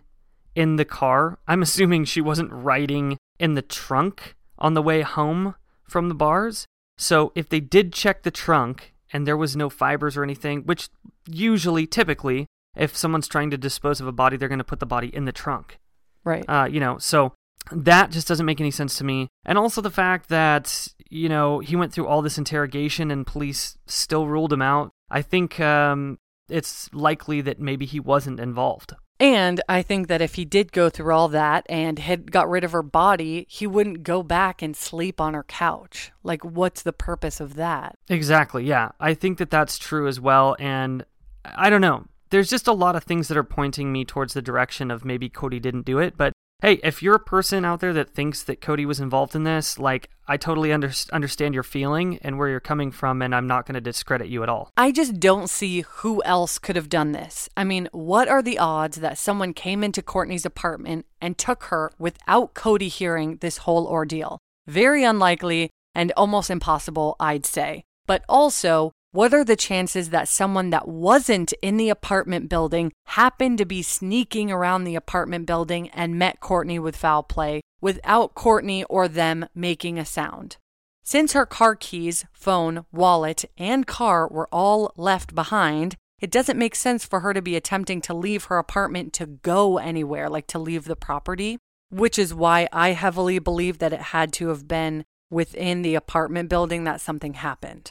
in the car. I'm assuming she wasn't writing in the trunk on the way home from the bars. So if they did check the trunk and there was no fibers or anything, which usually typically if someone's trying to dispose of a body, they're going to put the body in the trunk. Right. Uh, you know, so that just doesn't make any sense to me. And also the fact that, you know, he went through all this interrogation and police still ruled him out. I think um, it's likely that maybe he wasn't involved. And I think that if he did go through all that and had got rid of her body, he wouldn't go back and sleep on her couch. Like, what's the purpose of that? Exactly. Yeah. I think that that's true as well. And I don't know. There's just a lot of things that are pointing me towards the direction of maybe Cody didn't do it. But hey, if you're a person out there that thinks that Cody was involved in this, like, I totally under- understand your feeling and where you're coming from, and I'm not going to discredit you at all. I just don't see who else could have done this. I mean, what are the odds that someone came into Courtney's apartment and took her without Cody hearing this whole ordeal? Very unlikely and almost impossible, I'd say. But also, what are the chances that someone that wasn't in the apartment building happened to be sneaking around the apartment building and met Courtney with foul play without Courtney or them making a sound? Since her car keys, phone, wallet, and car were all left behind, it doesn't make sense for her to be attempting to leave her apartment to go anywhere, like to leave the property, which is why I heavily believe that it had to have been within the apartment building that something happened.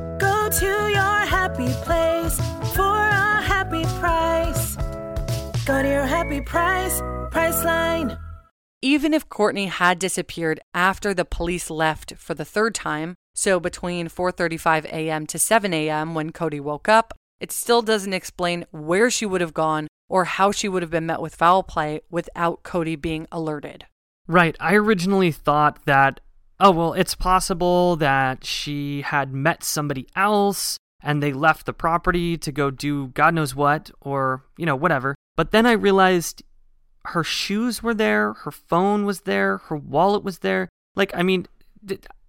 Go to your happy place for a happy price. Go to your happy price, Priceline. Even if Courtney had disappeared after the police left for the third time, so between 4:35 a.m. to 7 a.m. when Cody woke up, it still doesn't explain where she would have gone or how she would have been met with foul play without Cody being alerted. Right. I originally thought that, oh, well, it's possible that she had met somebody else and they left the property to go do God knows what or, you know, whatever. But then I realized her shoes were there, her phone was there, her wallet was there. Like, I mean,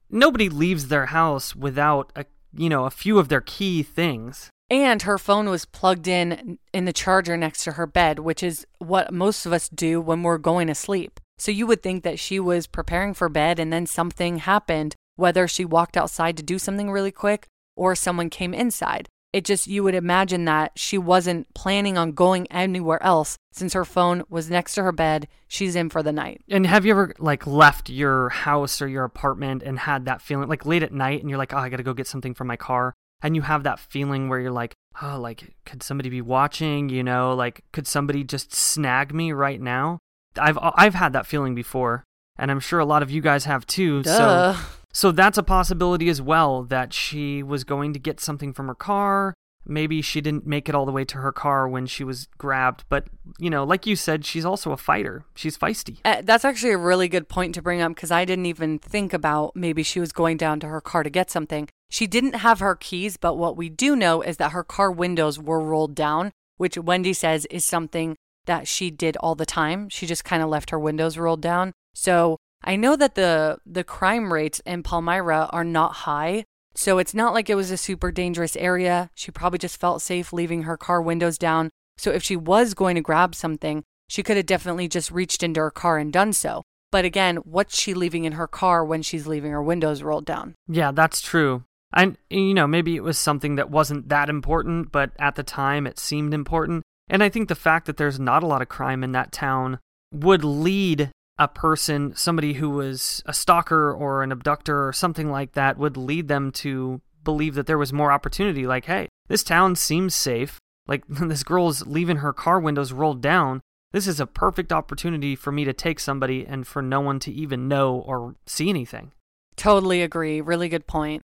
nobody leaves their house without a, you know, a few of their key things. And her phone was plugged in in the charger next to her bed, which is what most of us do when we're going to sleep. So you would think that she was preparing for bed and then something happened, whether she walked outside to do something really quick or someone came inside. It just, you would imagine that she wasn't planning on going anywhere else since her phone was next to her bed. She's in for the night. And have you ever like left your house or your apartment and had that feeling like late at night and you're like, oh, I got to go get something from my car? And you have that feeling where you're like, oh, like, could somebody be watching? You know, like, could somebody just snag me right now? I've I've had that feeling before, and I'm sure a lot of you guys have too. Duh. So so that's a possibility as well that she was going to get something from her car. Maybe she didn't make it all the way to her car when she was grabbed, but you know, like you said, she's also a fighter. She's feisty. Uh, that's actually a really good point to bring up because I didn't even think about maybe she was going down to her car to get something. She didn't have her keys, but what we do know is that her car windows were rolled down, which Wendy says is something that she did all the time. She just kind of left her windows rolled down. So I know that the the crime rates in Palmyra are not high, so it's not like it was a super dangerous area. She probably just felt safe leaving her car windows down. So if she was going to grab something, she could have definitely just reached into her car and done so. But again, what's she leaving in her car when she's leaving her windows rolled down? Yeah, that's true. And you know, maybe it was something that wasn't that important, but at the time it seemed important. And I think the fact that there's not a lot of crime in that town would lead a person, somebody who was a stalker or an abductor or something like that, would lead them to believe that there was more opportunity. Like, hey, this town seems safe. Like, this girl's leaving her car windows rolled down. This is a perfect opportunity for me to take somebody and for no one to even know or see anything. Totally agree. Really good point.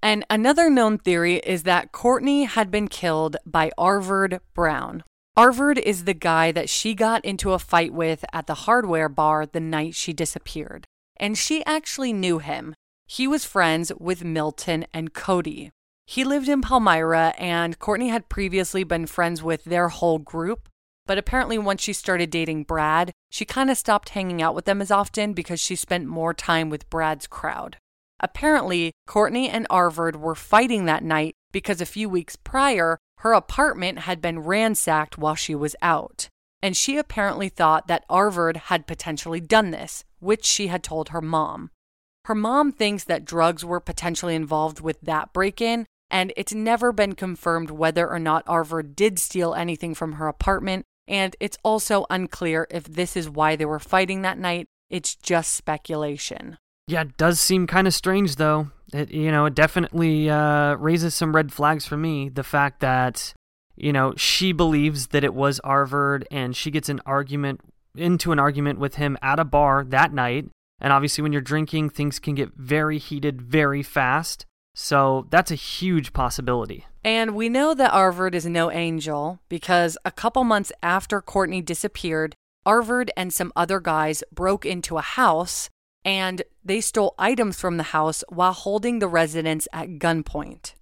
And another known theory is that Courtney had been killed by Arvard Brown. Arvard is the guy that she got into a fight with at the hardware bar the night she disappeared. And she actually knew him. He was friends with Milton and Cody. He lived in Palmyra, and Courtney had previously been friends with their whole group. But apparently, once she started dating Brad, she kind of stopped hanging out with them as often because she spent more time with Brad's crowd. Apparently, Courtney and Arvard were fighting that night because a few weeks prior, her apartment had been ransacked while she was out. And she apparently thought that Arvard had potentially done this, which she had told her mom. Her mom thinks that drugs were potentially involved with that break in, and it's never been confirmed whether or not Arvard did steal anything from her apartment And it's also unclear if this is why they were fighting that night. It's just speculation. Yeah, it does seem kind of strange, though. It, you know, it definitely uh, raises some red flags for me. The fact that, you know, she believes that it was Arvard and she gets an argument into an argument with him at a bar that night. And obviously, when you're drinking, things can get very heated very fast. So that's a huge possibility. And we know that Arvard is no angel because a couple months after Courtney disappeared, Arvard and some other guys broke into a house and they stole items from the house while holding the residents at gunpoint.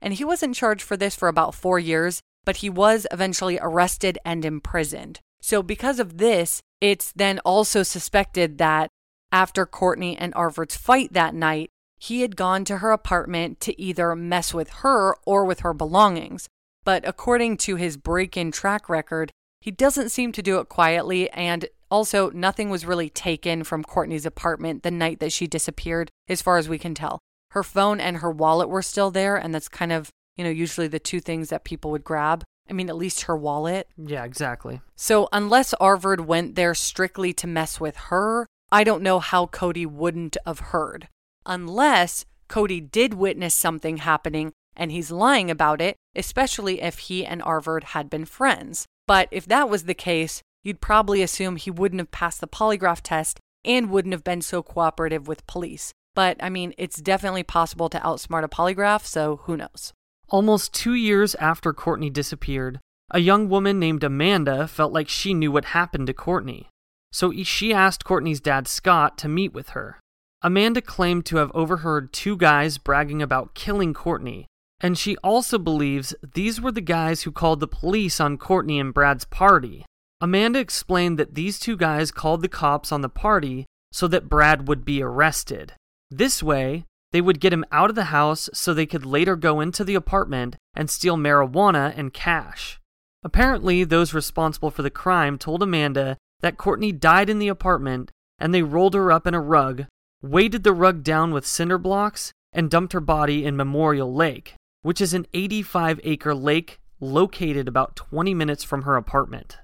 And he wasn't charged for this for about four years, but he was eventually arrested and imprisoned. So, because of this, it's then also suspected that after Courtney and Arvard's fight that night, he had gone to her apartment to either mess with her or with her belongings. But according to his break in track record, he doesn't seem to do it quietly, and also nothing was really taken from Courtney's apartment the night that she disappeared, as far as we can tell. Her phone and her wallet were still there, and that's kind of, you know, usually the two things that people would grab. I mean, at least her wallet. Yeah, exactly. So, unless Arvard went there strictly to mess with her, I don't know how Cody wouldn't have heard unless Cody did witness something happening and he's lying about it, especially if he and Arvard had been friends. But if that was the case, you'd probably assume he wouldn't have passed the polygraph test and wouldn't have been so cooperative with police. But I mean, it's definitely possible to outsmart a polygraph, so who knows? Almost two years after Courtney disappeared, a young woman named Amanda felt like she knew what happened to Courtney. So she asked Courtney's dad, Scott, to meet with her. Amanda claimed to have overheard two guys bragging about killing Courtney, and she also believes these were the guys who called the police on Courtney and Brad's party. Amanda explained that these two guys called the cops on the party so that Brad would be arrested. This way, they would get him out of the house so they could later go into the apartment and steal marijuana and cash. Apparently, those responsible for the crime told Amanda that Courtney died in the apartment and they rolled her up in a rug weighted the rug down with cinder blocks, and dumped her body in Memorial Lake, which is an 85 acre lake located about 20 minutes from her apartment.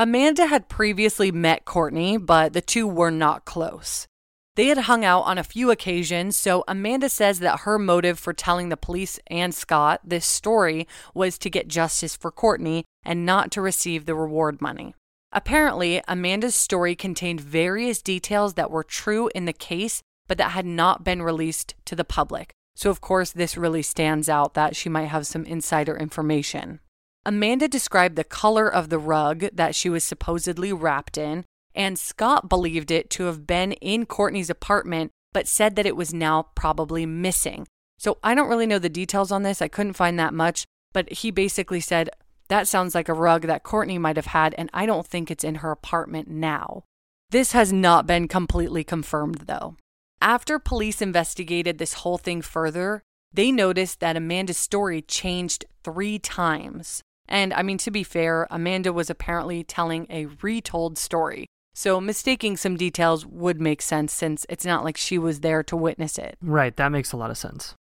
Amanda had previously met Courtney, but the two were not close. They had hung out on a few occasions, so Amanda says that her motive for telling the police and Scott this story was to get justice for Courtney and not to receive the reward money. Apparently, Amanda's story contained various details that were true in the case, but that had not been released to the public. So, of course, this really stands out that she might have some insider information. Amanda described the color of the rug that she was supposedly wrapped in, and Scott believed it to have been in Courtney's apartment, but said that it was now probably missing. So, I don't really know the details on this. I couldn't find that much, but he basically said, that sounds like a rug that Courtney might have had, and I don't think it's in her apartment now. This has not been completely confirmed, though. After police investigated this whole thing further, they noticed that Amanda's story changed three times. And I mean, to be fair, Amanda was apparently telling a retold story. So mistaking some details would make sense since it's not like she was there to witness it. Right, that makes a lot of sense.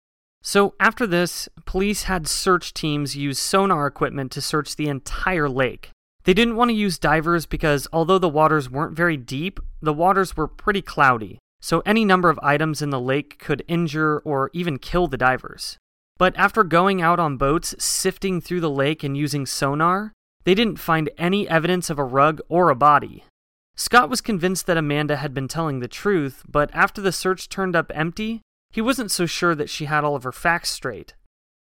So, after this, police had search teams use sonar equipment to search the entire lake. They didn't want to use divers because although the waters weren't very deep, the waters were pretty cloudy, so any number of items in the lake could injure or even kill the divers. But after going out on boats, sifting through the lake and using sonar, they didn't find any evidence of a rug or a body. Scott was convinced that Amanda had been telling the truth, but after the search turned up empty, he wasn't so sure that she had all of her facts straight.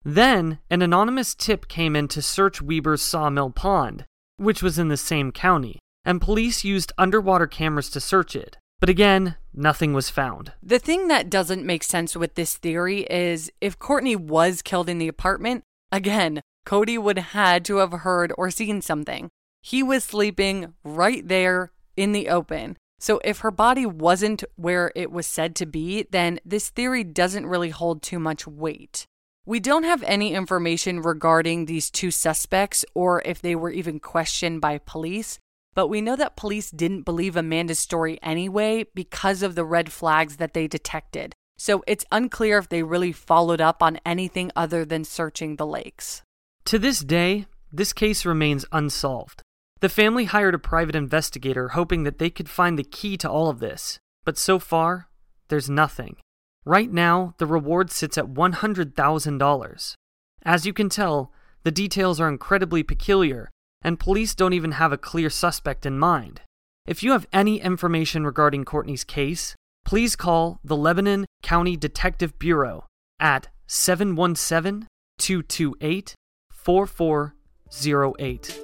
Then, an anonymous tip came in to search Weber's Sawmill Pond, which was in the same county, and police used underwater cameras to search it. But again, nothing was found. The thing that doesn't make sense with this theory is if Courtney was killed in the apartment, again, Cody would had to have heard or seen something. He was sleeping right there in the open. So, if her body wasn't where it was said to be, then this theory doesn't really hold too much weight. We don't have any information regarding these two suspects or if they were even questioned by police, but we know that police didn't believe Amanda's story anyway because of the red flags that they detected. So it's unclear if they really followed up on anything other than searching the lakes. To this day, this case remains unsolved. The family hired a private investigator hoping that they could find the key to all of this, but so far, there's nothing. Right now, the reward sits at $100,000. As you can tell, the details are incredibly peculiar, and police don't even have a clear suspect in mind. If you have any information regarding Courtney's case, please call the Lebanon County Detective Bureau at 717 228 4408.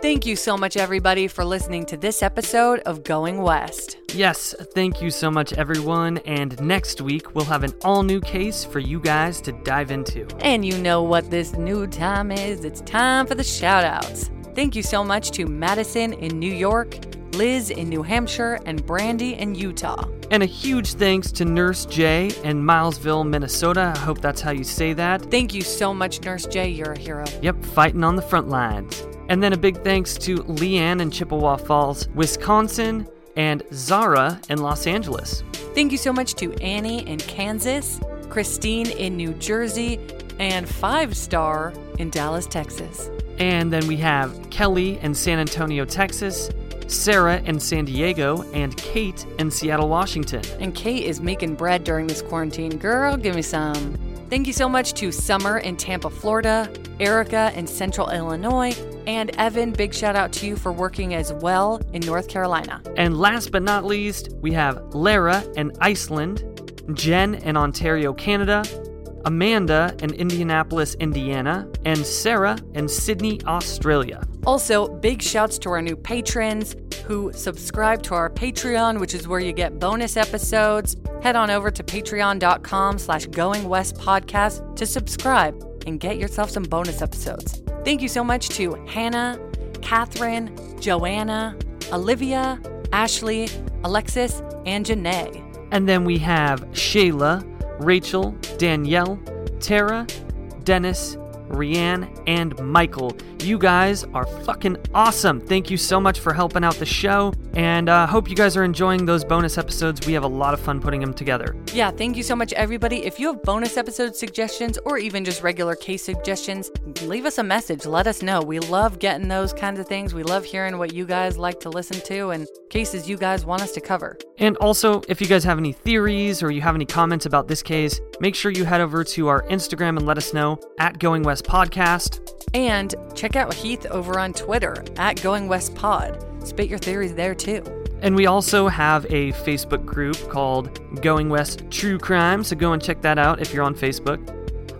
Thank you so much, everybody, for listening to this episode of Going West. Yes, thank you so much, everyone. And next week, we'll have an all new case for you guys to dive into. And you know what this new time is? It's time for the shout outs. Thank you so much to Madison in New York, Liz in New Hampshire, and Brandy in Utah. And a huge thanks to Nurse J in Milesville, Minnesota. I hope that's how you say that. Thank you so much, Nurse J. You're a hero. Yep, fighting on the front lines. And then a big thanks to Leanne in Chippewa Falls, Wisconsin, and Zara in Los Angeles. Thank you so much to Annie in Kansas, Christine in New Jersey, and Five Star in Dallas, Texas. And then we have Kelly in San Antonio, Texas, Sarah in San Diego, and Kate in Seattle, Washington. And Kate is making bread during this quarantine. Girl, give me some. Thank you so much to Summer in Tampa, Florida, Erica in Central Illinois, and Evan. Big shout out to you for working as well in North Carolina. And last but not least, we have Lara in Iceland, Jen in Ontario, Canada, Amanda in Indianapolis, Indiana, and Sarah in Sydney, Australia. Also, big shouts to our new patrons who subscribe to our Patreon, which is where you get bonus episodes. Head on over to patreon.com slash going west podcast to subscribe and get yourself some bonus episodes. Thank you so much to Hannah, Catherine, Joanna, Olivia, Ashley, Alexis, and Janae. And then we have Shayla, Rachel, Danielle, Tara, Dennis, Rianne, and Michael. You guys are fucking awesome. Thank you so much for helping out the show, and uh, hope you guys are enjoying those bonus episodes. We have a lot of fun putting them together. Yeah, thank you so much, everybody. If you have bonus episode suggestions or even just regular case suggestions, leave us a message. Let us know. We love getting those kinds of things. We love hearing what you guys like to listen to and cases you guys want us to cover. And also, if you guys have any theories or you have any comments about this case, make sure you head over to our Instagram and let us know at Going West Podcast. And check out Heath over on Twitter at Going West Pod. Spit your theories there too. And we also have a Facebook group called Going West True Crime, so go and check that out if you're on Facebook.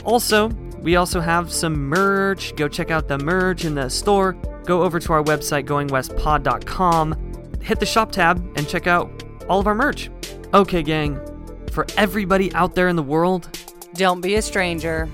Also, we also have some merch. Go check out the merch in the store. Go over to our website, goingwestpod.com, hit the shop tab, and check out all of our merch. Okay, gang, for everybody out there in the world, Don't be a stranger.